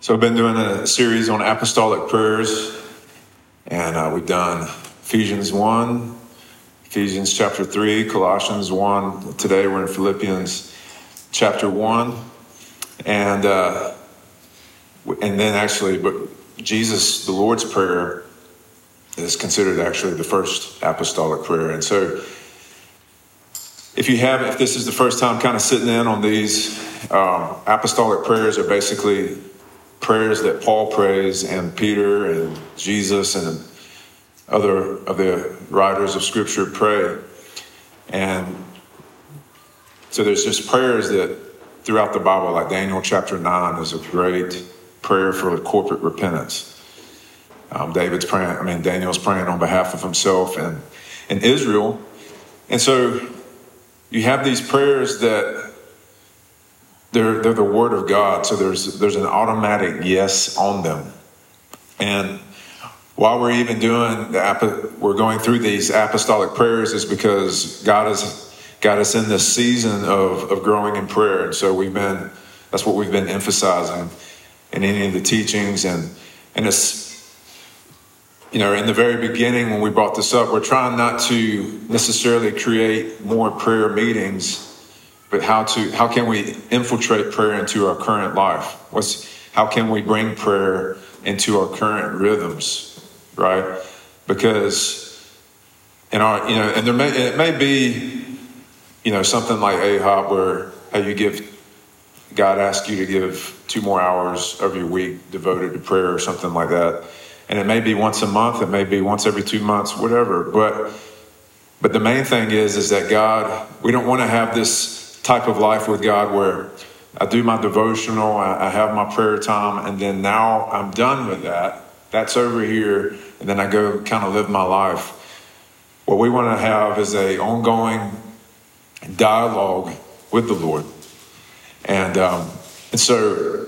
So I've been doing a series on apostolic prayers, and uh, we've done Ephesians 1, Ephesians chapter 3, Colossians 1. Today we're in Philippians chapter 1. And, uh, and then actually, but Jesus, the Lord's Prayer, is considered actually the first apostolic prayer. And so if you have, if this is the first time kind of sitting in on these, um, apostolic prayers are basically prayers that Paul prays and Peter and Jesus and other of the writers of Scripture pray. And so there's just prayers that throughout the Bible, like Daniel chapter 9 is a great prayer for corporate repentance. Um, David's praying, I mean, Daniel's praying on behalf of himself and, and Israel. And so you have these prayers that they're, they're the word of God, so there's, there's an automatic yes on them. And while we're even doing the, we're going through these apostolic prayers is because God has got us in this season of, of growing in prayer. And so we've been, that's what we've been emphasizing in any of the teachings. And, and it's, you know, in the very beginning when we brought this up, we're trying not to necessarily create more prayer meetings but how to how can we infiltrate prayer into our current life? What's how can we bring prayer into our current rhythms, right? Because in our you know, and there may it may be you know something like AHOP where you give God asks you to give two more hours of your week devoted to prayer or something like that. And it may be once a month, it may be once every two months, whatever. But but the main thing is is that God, we don't want to have this type of life with God where I do my devotional, I, have my prayer time, and then now I'm done with that. That's over here, and then I go kind of live my life. What we want to have is a ongoing dialogue with the Lord, and um, and so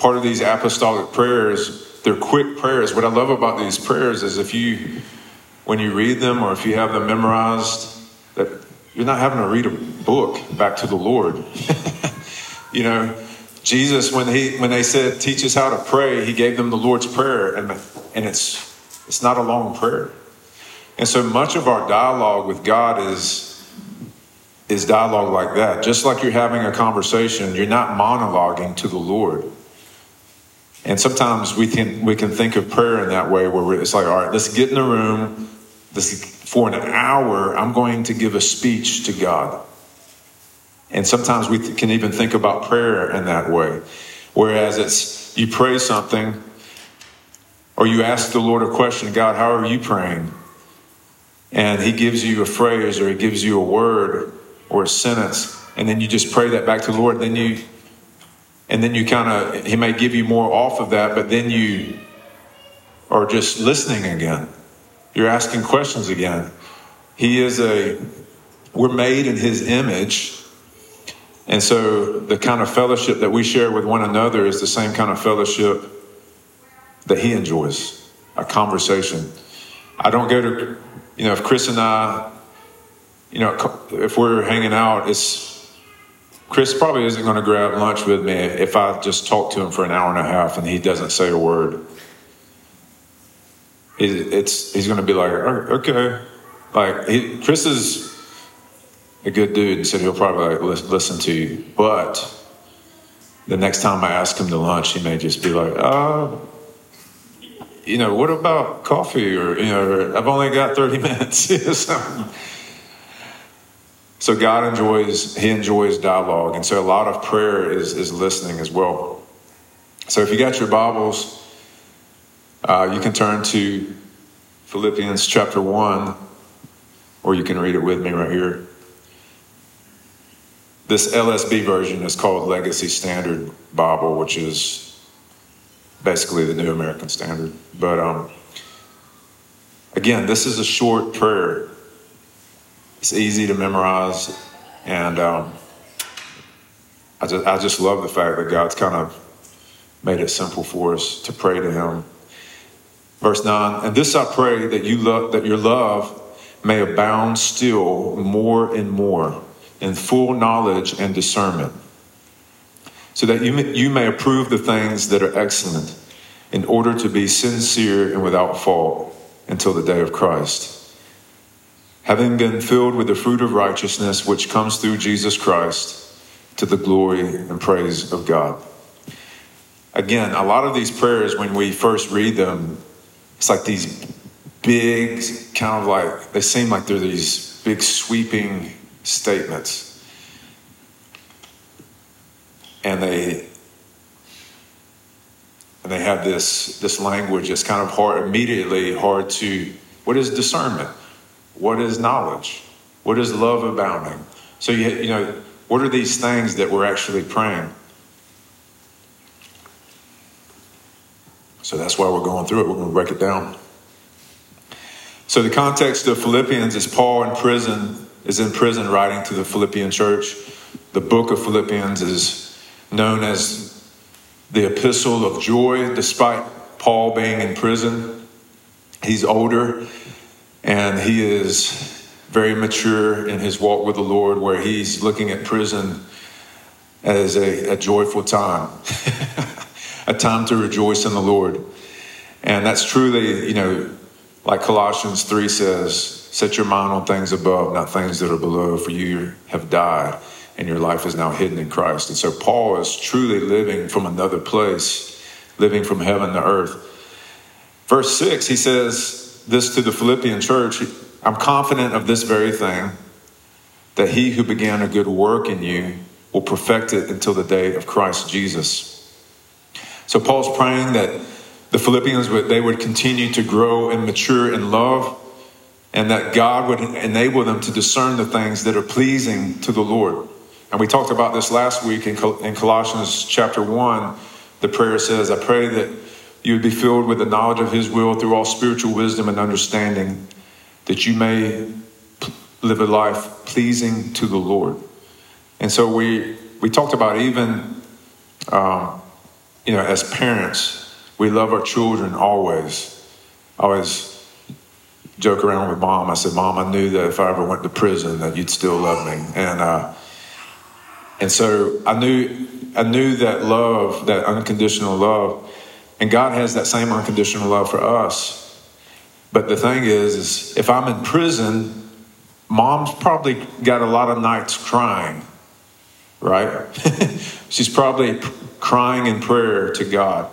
part of these apostolic prayers, they're quick prayers. What I love about these prayers is if you, when you read them or if you have them memorized, that you're not having to read a book back to the Lord. you know, Jesus, when he when they said teach us how to pray, he gave them the Lord's Prayer, and and it's it's not a long prayer. And so much of our dialogue with God is is dialogue like that. Just like you're having a conversation, you're not monologuing to the Lord. And sometimes we can we can think of prayer in that way where it's like, all right, let's get in the room. Let's for an hour, I'm going to give a speech to God. And sometimes we can even think about prayer in that way. Whereas it's you pray something or you ask the Lord a question, God, how are you praying? And He gives you a phrase or He gives you a word or a sentence, and then you just pray that back to the Lord. Then you, and then you kind of, He may give you more off of that, but then you are just listening again. You're asking questions again. He is a, we're made in his image. And so the kind of fellowship that we share with one another is the same kind of fellowship that he enjoys a conversation. I don't go to, you know, if Chris and I, you know, if we're hanging out, it's, Chris probably isn't going to grab lunch with me if I just talk to him for an hour and a half and he doesn't say a word it's he's going to be like, okay, like he, Chris is a good dude, said he'll probably like, listen to you, but the next time I ask him to lunch, he may just be like, uh, you know, what about coffee? Or, you know, I've only got 30 minutes. so God enjoys, he enjoys dialogue. And so a lot of prayer is, is listening as well. So if you got your Bibles, uh, you can turn to Philippians chapter 1, or you can read it with me right here. This LSB version is called Legacy Standard Bible, which is basically the New American Standard. But um, again, this is a short prayer. It's easy to memorize, and um, I, just, I just love the fact that God's kind of made it simple for us to pray to Him Verse 9, and this I pray that you love that your love may abound still more and more in full knowledge and discernment, so that you may, you may approve the things that are excellent, in order to be sincere and without fault until the day of Christ. Having been filled with the fruit of righteousness which comes through Jesus Christ to the glory and praise of God. Again, a lot of these prayers, when we first read them, it's like these big, kind of like, they seem like they're these big sweeping statements. And they and they have this this language that's kind of hard immediately hard to what is discernment? What is knowledge? What is love abounding? So you, you know what are these things that we're actually praying so that's why we're going through it. We're going to break it down. So the context of philippians is paul in prison is in prison writing to the philippian church. The book of philippians is known as the epistle of joy, despite Paul being in prison. He's older and he is very mature in his walk with the Lord, where he's looking at prison as a, a joyful time, a time to rejoice in the Lord. And that's truly, you know, like Colossians 3 says, set your mind on things above, not things that are below, for you have died and your life is now hidden in Christ. And so Paul is truly living from another place, living from heaven to earth. Verse 6, he says this to the Philippian church I'm confident of this very thing, that he who began a good work in you will perfect it until the day of Christ Jesus. So Paul's praying that the Philippians would they would continue to grow and mature in love and that God would enable them to discern the things that are pleasing to the Lord. And we talked about this last week in, in Colossians chapter 1. The prayer says, I pray that you would be filled with the knowledge of his will through all spiritual wisdom and understanding, that you may live a life pleasing to the Lord. And so we, we talked about even, um, you know, as parents, we love our children always. I always joke around with mom. I said, Mom, I knew that if I ever went to prison, that you'd still love me. And, uh, and so I knew I knew that love, that unconditional love, and God has that same unconditional love for us. But the thing is, is if I'm in prison, mom's probably got a lot of nights crying, right? She's probably crying in prayer to God.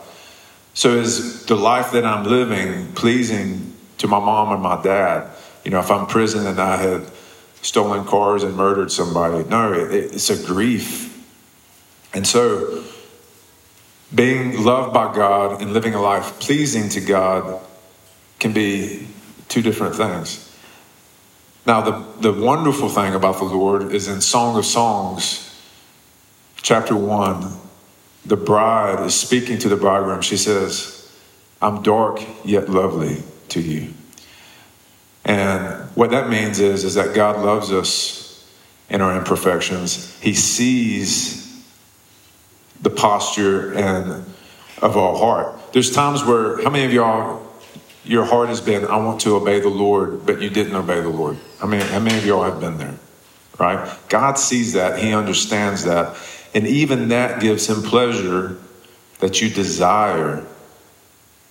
So is the life that I'm living pleasing to my mom and my dad? You know, if I'm in prison and I had stolen cars and murdered somebody. No, it, it's a grief. And so, being loved by God and living a life pleasing to God can be two different things. Now, the, the wonderful thing about the Lord is in Song of Songs, chapter 1, the bride is speaking to the bridegroom. She says, I'm dark yet lovely to you. And what that means is, is that God loves us in our imperfections. He sees the posture and of our heart. There's times where how many of y'all your heart has been, I want to obey the Lord, but you didn't obey the Lord. I mean, how many of y'all have been there? Right? God sees that, He understands that, and even that gives Him pleasure that you desire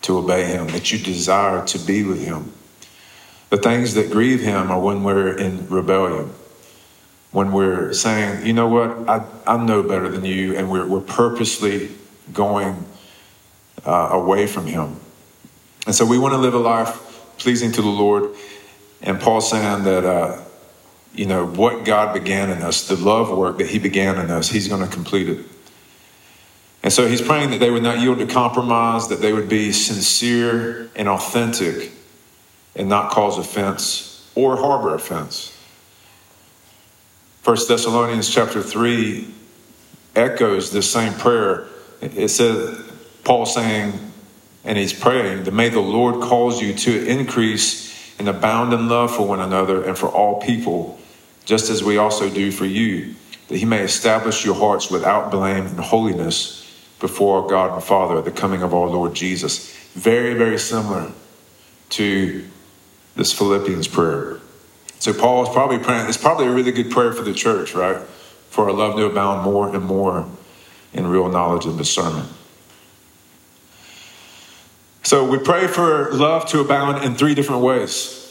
to obey Him, that you desire to be with Him. The things that grieve him are when we're in rebellion, when we're saying, you know what, I, I know better than you, and we're, we're purposely going uh, away from him. And so we want to live a life pleasing to the Lord. And Paul's saying that, uh, you know, what God began in us, the love work that he began in us, he's going to complete it. And so he's praying that they would not yield to compromise, that they would be sincere and authentic and not cause offense or harbor offense. First Thessalonians chapter 3 echoes this same prayer. It says, Paul saying, and he's praying, that may the Lord cause you to increase and abound in love for one another and for all people, just as we also do for you, that he may establish your hearts without blame and holiness before God and Father at the coming of our Lord Jesus. Very, very similar to this Philippians prayer. So Paul is probably praying, it's probably a really good prayer for the church, right? For our love to abound more and more in real knowledge and discernment. So we pray for love to abound in three different ways.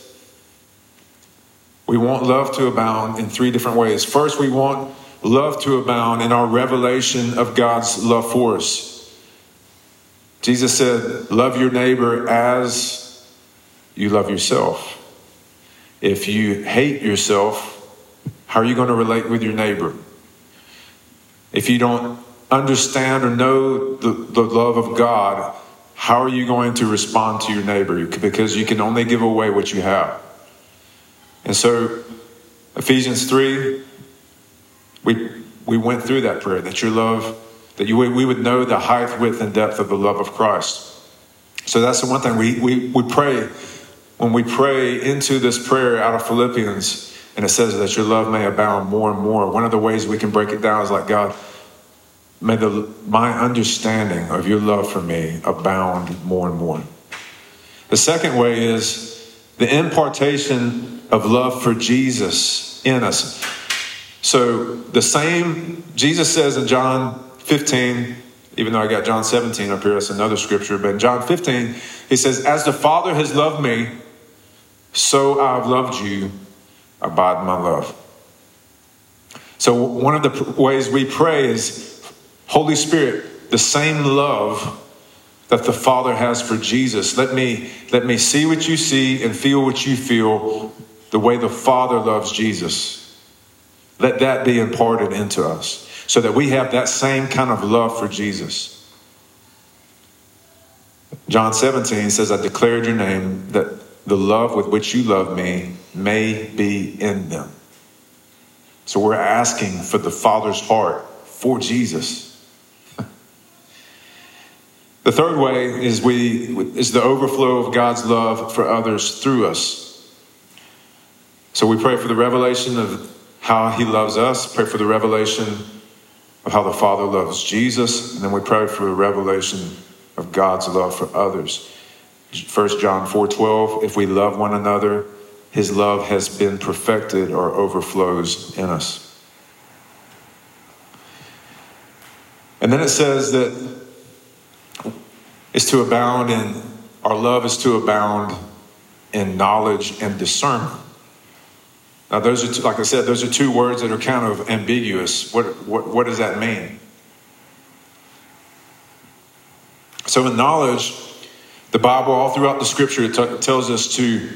We want love to abound in three different ways. First, we want love to abound in our revelation of God's love for us. Jesus said, Love your neighbor as you love yourself. If you hate yourself, how are you going to relate with your neighbor? If you don't understand or know the, the love of God, how are you going to respond to your neighbor? Because you can only give away what you have. And so, Ephesians 3, we, we went through that prayer that your love, that you, we would know the height, width, and depth of the love of Christ. So that's the one thing we, we, we pray when we pray into this prayer out of Philippians, and it says that your love may abound more and more. One of the ways we can break it down is like, God, May the, my understanding of your love for me abound more and more. The second way is the impartation of love for Jesus in us. So the same, Jesus says in John 15, even though I got John 17 up here, that's another scripture, but in John 15, he says, As the Father has loved me, so I've loved you, abide in my love. So one of the ways we pray is Holy Spirit, the same love that the Father has for Jesus. Let me, let me see what you see and feel what you feel the way the Father loves Jesus. Let that be imparted into us so that we have that same kind of love for Jesus. John 17 says, I declared your name that the love with which you love me may be in them. So we're asking for the Father's heart for Jesus. The third way is we is the overflow of God's love for others through us. So we pray for the revelation of how he loves us, pray for the revelation of how the Father loves Jesus, and then we pray for the revelation of God's love for others. 1 John 4:12 if we love one another his love has been perfected or overflows in us. And then it says that is to abound in, our love is to abound in knowledge and discernment. Now, those are, two, like I said, those are two words that are kind of ambiguous. What, what, what does that mean? So, in knowledge, the Bible, all throughout the scripture, it t- tells us to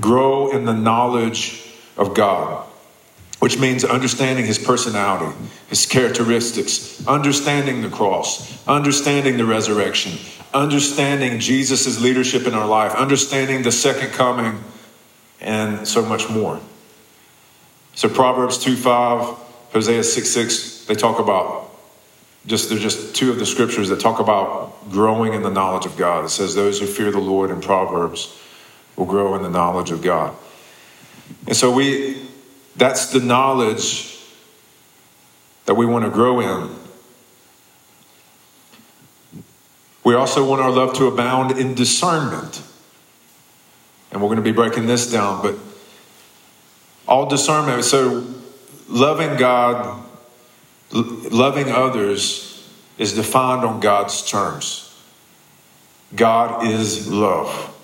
grow in the knowledge of God which means understanding his personality, his characteristics, understanding the cross, understanding the resurrection, understanding Jesus' leadership in our life, understanding the second coming, and so much more. So Proverbs 2 5, Hosea 6 6, they talk about just they're just two of the scriptures that talk about growing in the knowledge of God. It says those who fear the Lord in Proverbs will grow in the knowledge of God. And so we that's the knowledge that we want to grow in. We also want our love to abound in discernment. And we're going to be breaking this down, but all discernment. So, loving God, loving others is defined on God's terms. God is love.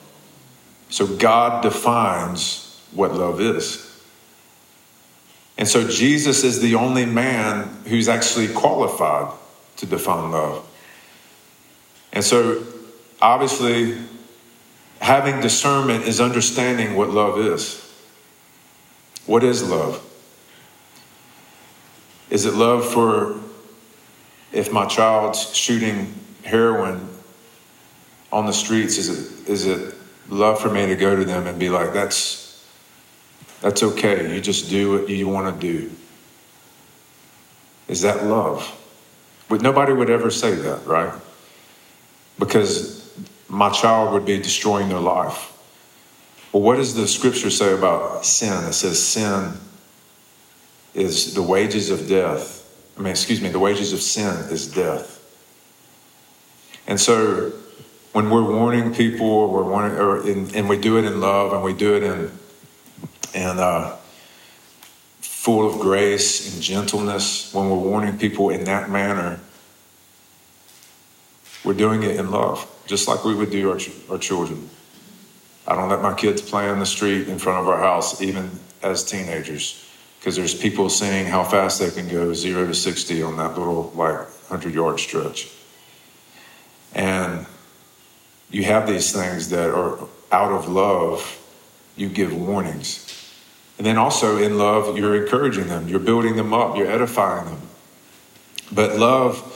So, God defines what love is. And so Jesus is the only man who's actually qualified to define love. And so obviously, having discernment is understanding what love is. What is love? Is it love for if my child's shooting heroin on the streets? Is it, is it love for me to go to them and be like, that's that's okay. You just do what you want to do. Is that love? But nobody would ever say that, right? Because my child would be destroying their life. Well, what does the scripture say about sin? It says sin is the wages of death. I mean, excuse me, the wages of sin is death. And so when we're warning people, we're warning, or in, and we do it in love and we do it in and uh, full of grace and gentleness when we're warning people in that manner, we're doing it in love, just like we would do our, our children. I don't let my kids play on the street in front of our house, even as teenagers, because there's people seeing how fast they can go zero to 60 on that little, like, 100 yard stretch. And you have these things that are out of love, you give warnings. And then also in love, you're encouraging them, you're building them up, you're edifying them. But love,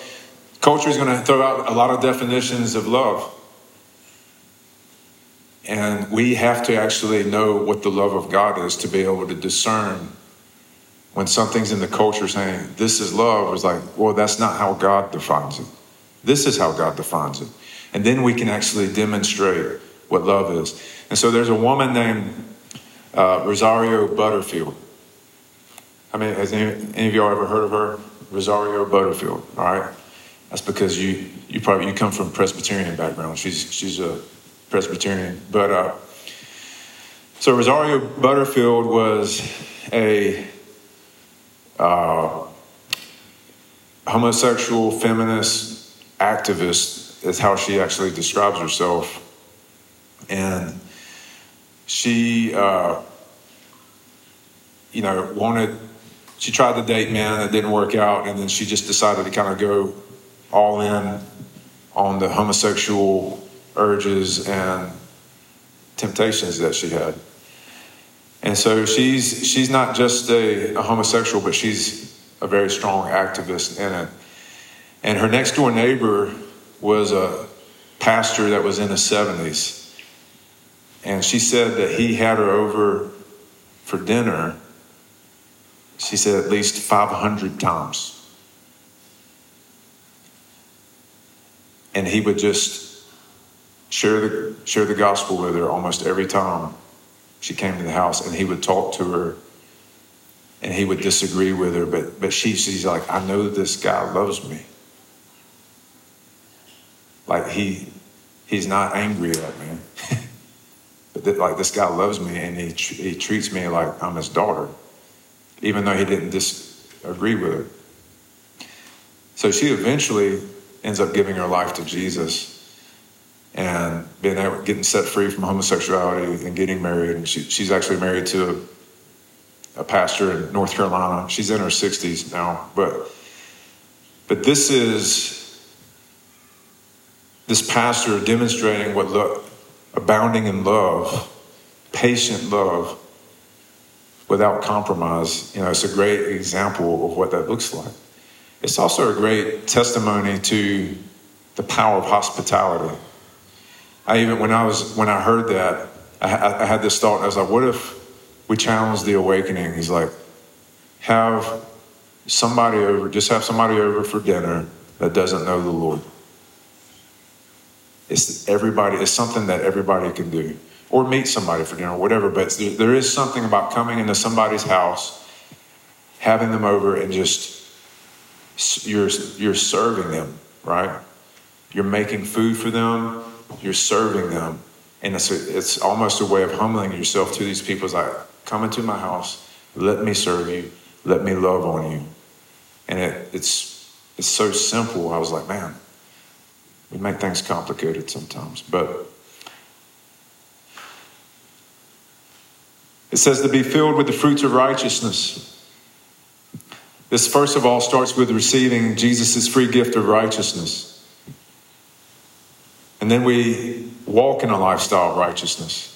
culture is going to throw out a lot of definitions of love. And we have to actually know what the love of God is to be able to discern when something's in the culture saying, this is love, it's like, well, that's not how God defines it. This is how God defines it. And then we can actually demonstrate what love is. And so there's a woman named uh, Rosario Butterfield. I mean, has any, any of y'all ever heard of her? Rosario Butterfield, all right? That's because you, you probably, you come from Presbyterian background. She's, she's a Presbyterian. But, uh, so Rosario Butterfield was a uh, homosexual feminist activist, is how she actually describes herself. And she, uh, you know, wanted, she tried to date men, it didn't work out, and then she just decided to kind of go all in on the homosexual urges and temptations that she had. And so she's she's not just a, a, homosexual, but she's a very strong activist in it. And her next door neighbor was a pastor that was in his 70s. And she said that he had her over for dinner, she said at least 500 times. And he would just share the, share the gospel with her almost every time she came to the house. And he would talk to her and he would disagree with her. But but she she's like i know this guy loves me. Like he he's not angry at me but that, like this guy loves me and he he treats me like i'm his daughter even though he didn't disagree with her. So she eventually ends up giving her life to jesus and being able, getting set free from homosexuality and getting married. And she, she's actually married to a, a pastor in North Carolina. She's in her 60s now, but but this is this pastor demonstrating what lo- abounding in love, patient love, without compromise. You know, it's a great example of what that looks like. It's also a great testimony to the power of hospitality. I even when I was when I heard that, I, I had this thought. I was like, what if we challenge the awakening? He's like, have somebody over, just have somebody over for dinner that doesn't know the Lord. It's everybody. It's something that everybody can do, or meet somebody for dinner, whatever. But there is something about coming into somebody's house, having them over, and just you're you're serving them, right? You're making food for them you're serving them. And it's, a, it's almost a way of humbling yourself to these people. It's like, come into my house, let me serve you, let me love on you. And it, it's, it's so simple. I was like, man, we make things complicated sometimes. But it says to be filled with the fruits of righteousness. This, first of all, starts with receiving Jesus' free gift of righteousness. And then we walk in a lifestyle of righteousness.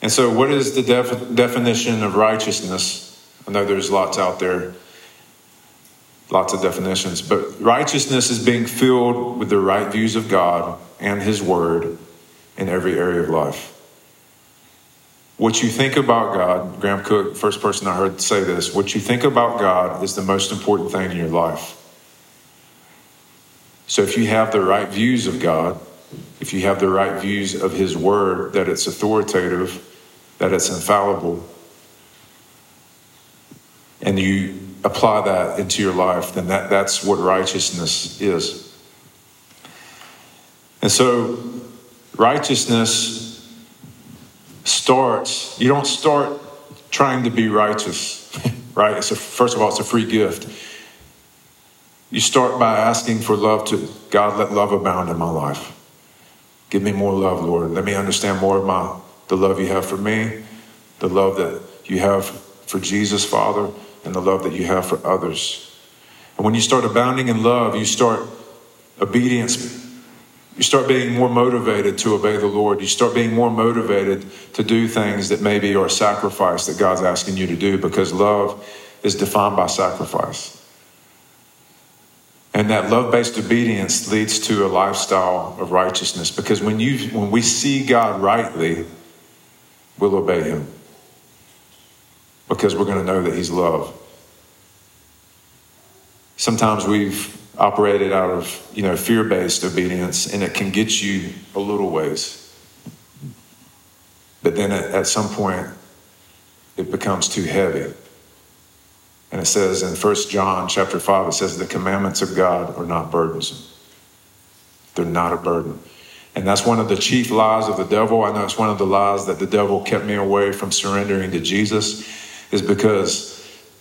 And so, what is the def- definition of righteousness? I know there's lots out there, lots of definitions, but righteousness is being filled with the right views of God and His Word in every area of life. What you think about God, Graham Cooke, first person I heard say this, what you think about God is the most important thing in your life. So if you have the right views of God, if you have the right views of His Word, that it's authoritative, that it's infallible, and you apply that into your life, then that, that's what righteousness is. And so, righteousness starts, you don't start trying to be righteous, right? It's a, first of all, it's a free gift. You start by asking for love to God, let love abound in my life. Give me more love, Lord. Let me understand more of my the love you have for me, the love that you have for Jesus, Father, and the love that you have for others. And when you start abounding in love, you start obedience. You start being more motivated to obey the Lord. You start being more motivated to do things that maybe are a sacrifice that God's asking you to do because love is defined by sacrifice. And that love-based obedience leads to a lifestyle of righteousness because when you when we see God rightly, we'll obey him. Because we're going to know that he's love. Sometimes we've operated out of, you know, fear-based obedience and it can get you a little ways. But then at, at some point it becomes too heavy. And it says in 1 John chapter 5, it says the commandments of God are not burdensome. They're not a burden. And that's one of the chief lies of the devil. I know it's one of the lies that the devil kept me away from surrendering to Jesus, is because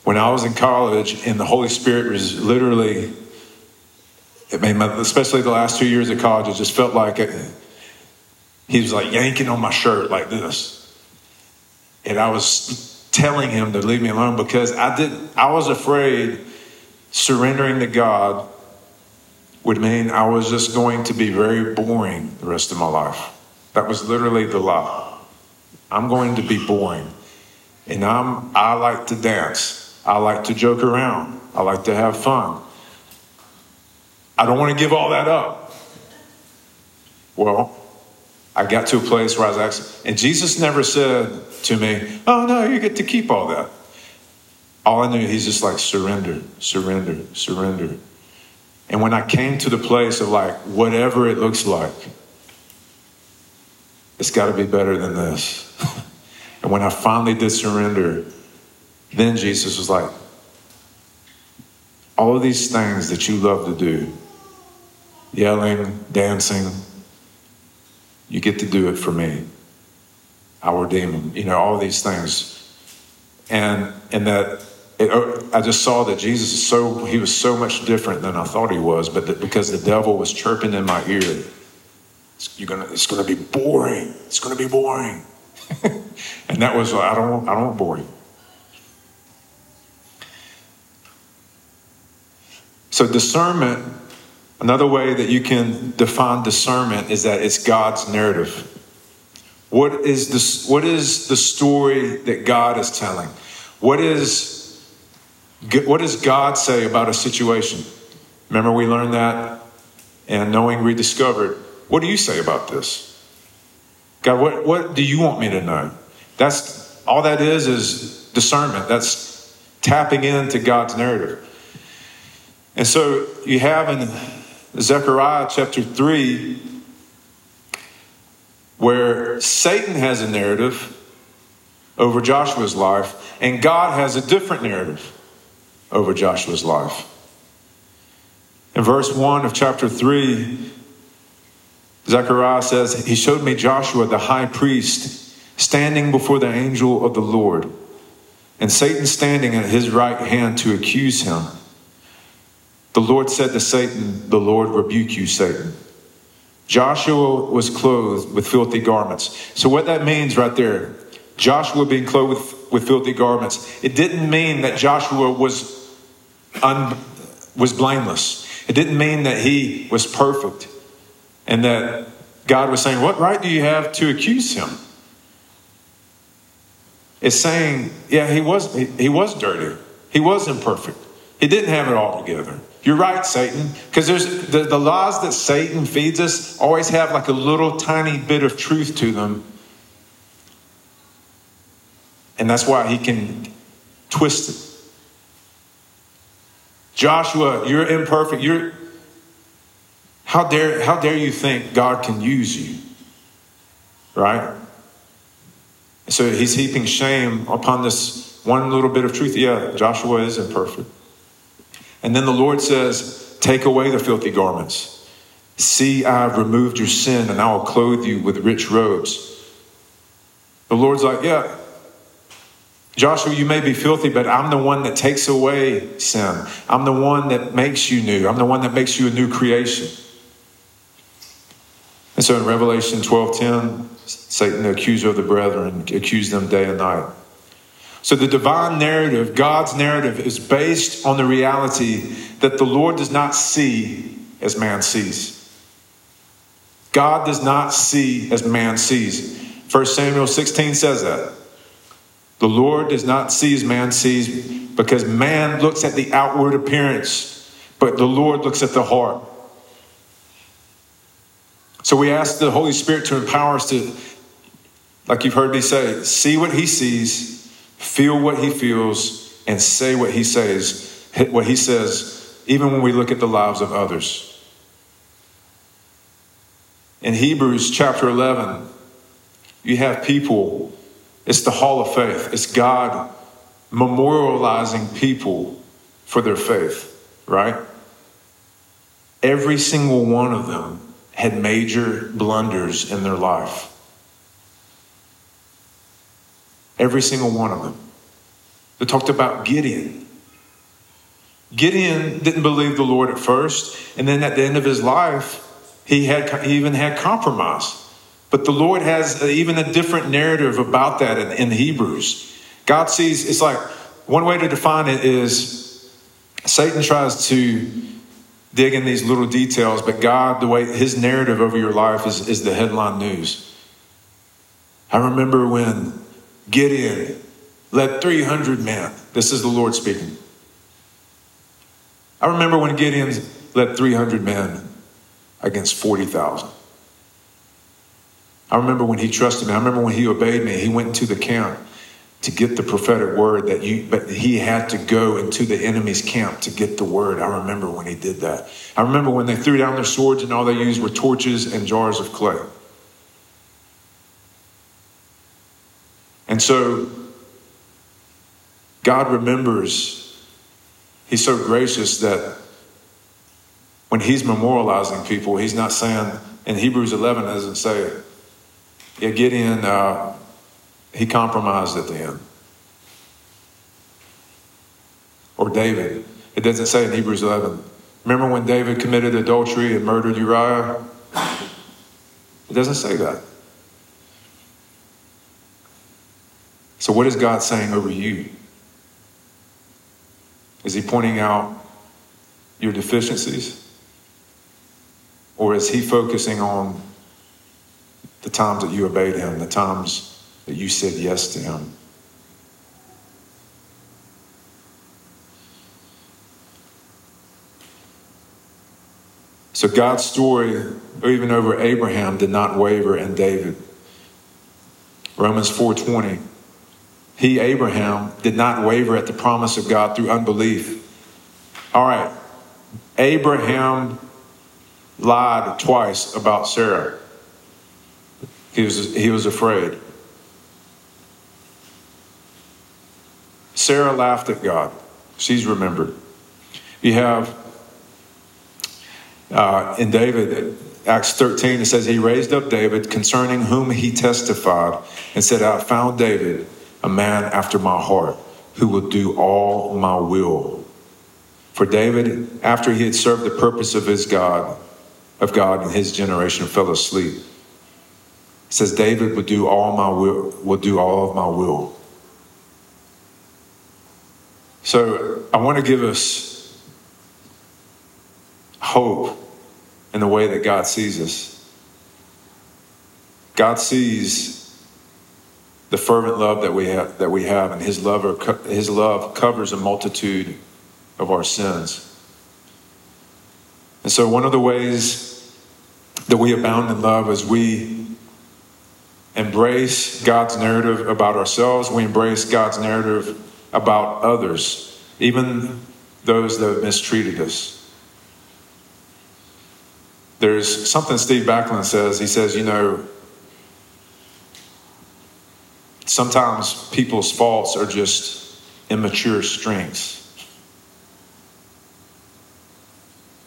when I was in college and the Holy Spirit was literally, it made my, especially the last two years of college, it just felt like it, he was like yanking on my shirt like this. And I was telling him to leave me alone because I didn't, I was afraid surrendering to God would mean I was just going to be very boring the rest of my life. That was literally the lie. I'm going to be boring. And I'm I like to dance. I like to joke around. I like to have fun. I don't want to give all that up. Well, I got to a place where I was actually, and Jesus never said to me, Oh, no, you get to keep all that. All I knew, he's just like, surrender, surrender, surrender. And when I came to the place of like, whatever it looks like, it's got to be better than this. and when I finally did surrender, then Jesus was like, all of these things that you love to do, yelling, dancing, you get to do it for me. Our demon, you know, all these things. And and that it, oh, I just saw that Jesus is so he was so much different than I thought he was, but that because the devil was chirping in my ear, it's, you're gonna it's gonna be boring. It's gonna be boring. and that was I don't I don't want boring. So discernment Another way that you can define discernment is that it's God's narrative. What is, this, what is the story that God is telling? What, is, what does God say about a situation? Remember, we learned that and knowing rediscovered. What do you say about this? God, what, what do you want me to know? That's all that is is discernment. That's tapping into God's narrative. And so you have in Zechariah chapter 3, where Satan has a narrative over Joshua's life, and God has a different narrative over Joshua's life. In verse 1 of chapter 3, Zechariah says, He showed me Joshua the high priest standing before the angel of the Lord, and Satan standing at his right hand to accuse him. The Lord said to Satan, The Lord rebuke you, Satan. Joshua was clothed with filthy garments. So, what that means right there, Joshua being clothed with, with filthy garments, it didn't mean that Joshua was, un, was blameless. It didn't mean that he was perfect and that God was saying, What right do you have to accuse him? It's saying, Yeah, he was, he, he was dirty, he was imperfect, he didn't have it all together. You're right, Satan, because there's the, the laws that Satan feeds us always have like a little tiny bit of truth to them. And that's why he can twist it. Joshua, you're imperfect. You're how dare how dare you think God can use you? Right? So he's heaping shame upon this one little bit of truth. Yeah, Joshua is imperfect. And then the Lord says, Take away the filthy garments. See, I have removed your sin, and I will clothe you with rich robes. The Lord's like, Yeah, Joshua, you may be filthy, but I'm the one that takes away sin. I'm the one that makes you new. I'm the one that makes you a new creation. And so in Revelation 12:10, Satan, the accuser of the brethren, accused them day and night. So the divine narrative, God's narrative, is based on the reality that the Lord does not see as man sees. God does not see as man sees. 1 Samuel 16 says that. The Lord does not see as man sees because man looks at the outward appearance, but the Lord looks at the heart. So we ask the Holy Spirit to empower us to, like you've heard me say, see what he sees, feel what he feels, and say what he says, what he says, even when we look at the lives of others. In Hebrews chapter 11, you have people it's the hall of faith. It's God memorializing people for their faith, right? Every single one of them had major blunders in their life. Every single one of them. They talked about Gideon. Gideon didn't believe the Lord at first, and then at the end of his life, he had he even had compromise. But the Lord has even a different narrative about that in, in Hebrews. God sees, it's like one way to define it is Satan tries to dig in these little details, but God, the way his narrative over your life is, is the headline news. I remember when Gideon led 300 men. This is the Lord speaking. I remember when Gideon led 300 men against 40,000. I remember when he trusted me. I remember when he obeyed me. He went into the camp to get the prophetic word that you, but he had to go into the enemy's camp to get the word. I remember when he did that. I remember when they threw down their swords and all they used were torches and jars of clay. And so God remembers, He's so gracious that when He's memorializing people, He's not saying, in Hebrews 11 doesn't say, yeah, Gideon, uh, he compromised at the end. Or David. It doesn't say in Hebrews 11. Remember when David committed adultery and murdered Uriah? It doesn't say that. So, what is God saying over you? Is He pointing out your deficiencies? Or is He focusing on the times that you obeyed him, the times that you said yes to him. So God's story, even over Abraham, did not waver in David. Romans 4:20. He, Abraham, did not waver at the promise of God through unbelief. All right. Abraham lied twice about Sarah. He was, he was afraid. Sarah laughed at God. She's remembered. You have uh, in David, Acts 13, it says, He raised up David concerning whom he testified and said, I found David, a man after my heart, who will do all my will. For David, after he had served the purpose of his God, of God in his generation, fell asleep says David would do all my will, will do all of my will. So I want to give us hope in the way that God sees us. God sees the fervent love that we have, that we have, and His love, His love covers a multitude of our sins. And so, one of the ways that we abound in love is we embrace God's narrative about ourselves, we embrace God's narrative about others, even those that have mistreated us. There's something Steve Backlund says. He says, you know, sometimes people's faults are just immature strengths.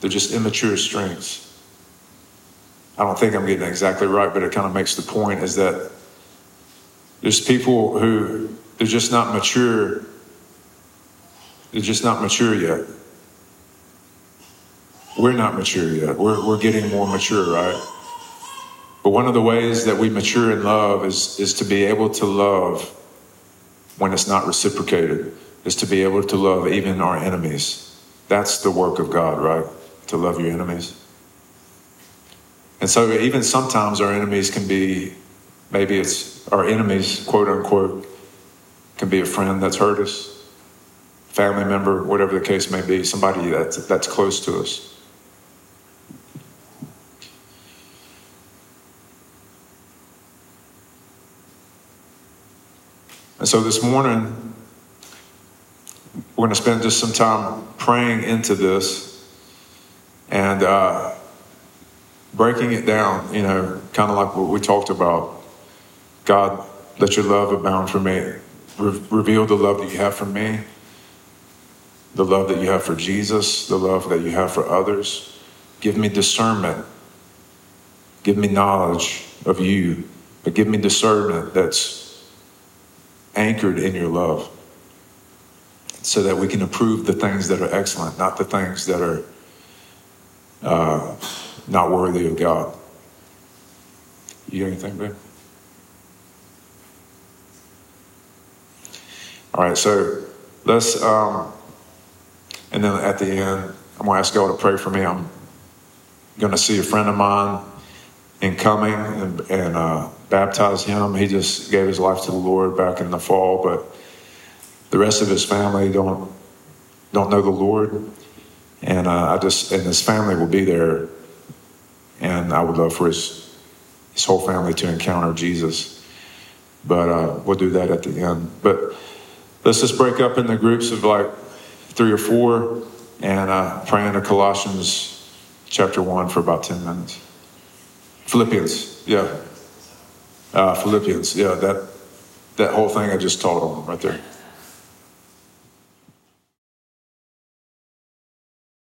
They're just immature strengths. I don't think I'm getting exactly right, but it kind of makes the point is that there's people who they're just not mature. They're just not mature yet. We're not mature yet. We're, we're getting more mature, right? But one of the ways that we mature in love is, is to be able to love when it's not reciprocated, is to be able to love even our enemies. That's the work of God, right? To love your enemies. And so, even sometimes our enemies can be maybe it's our enemies, quote unquote, can be a friend that's hurt us, family member, whatever the case may be, somebody that's, that's close to us. And so this morning, we're going to spend just some time praying into this and uh, breaking it down, you know, kind of like what we talked about. God, let your love abound for me. Re- reveal the love that you have for me, the love that you have for Jesus, the love that you have for others. Give me discernment. Give me knowledge of you, but give me discernment that's anchored in your love so that we can approve the things that are excellent, not the things that are uh, not worthy of God. You got anything, babe? All right, so let's, um, and then at the end, I'm going to ask God to pray for me. I'm going to see a friend of mine in coming and, and uh, baptize him. He just gave his life to the Lord back in the fall, but the rest of his family don't don't know the Lord, and uh, I just and his family will be there, and I would love for his his whole family to encounter Jesus, but uh, we'll do that at the end. But let's just break up into groups of like three or four, and uh, pray into Colossians chapter one for about ten minutes. Philippians, yeah. Uh, Philippians, yeah, that that whole thing I just taught on right there.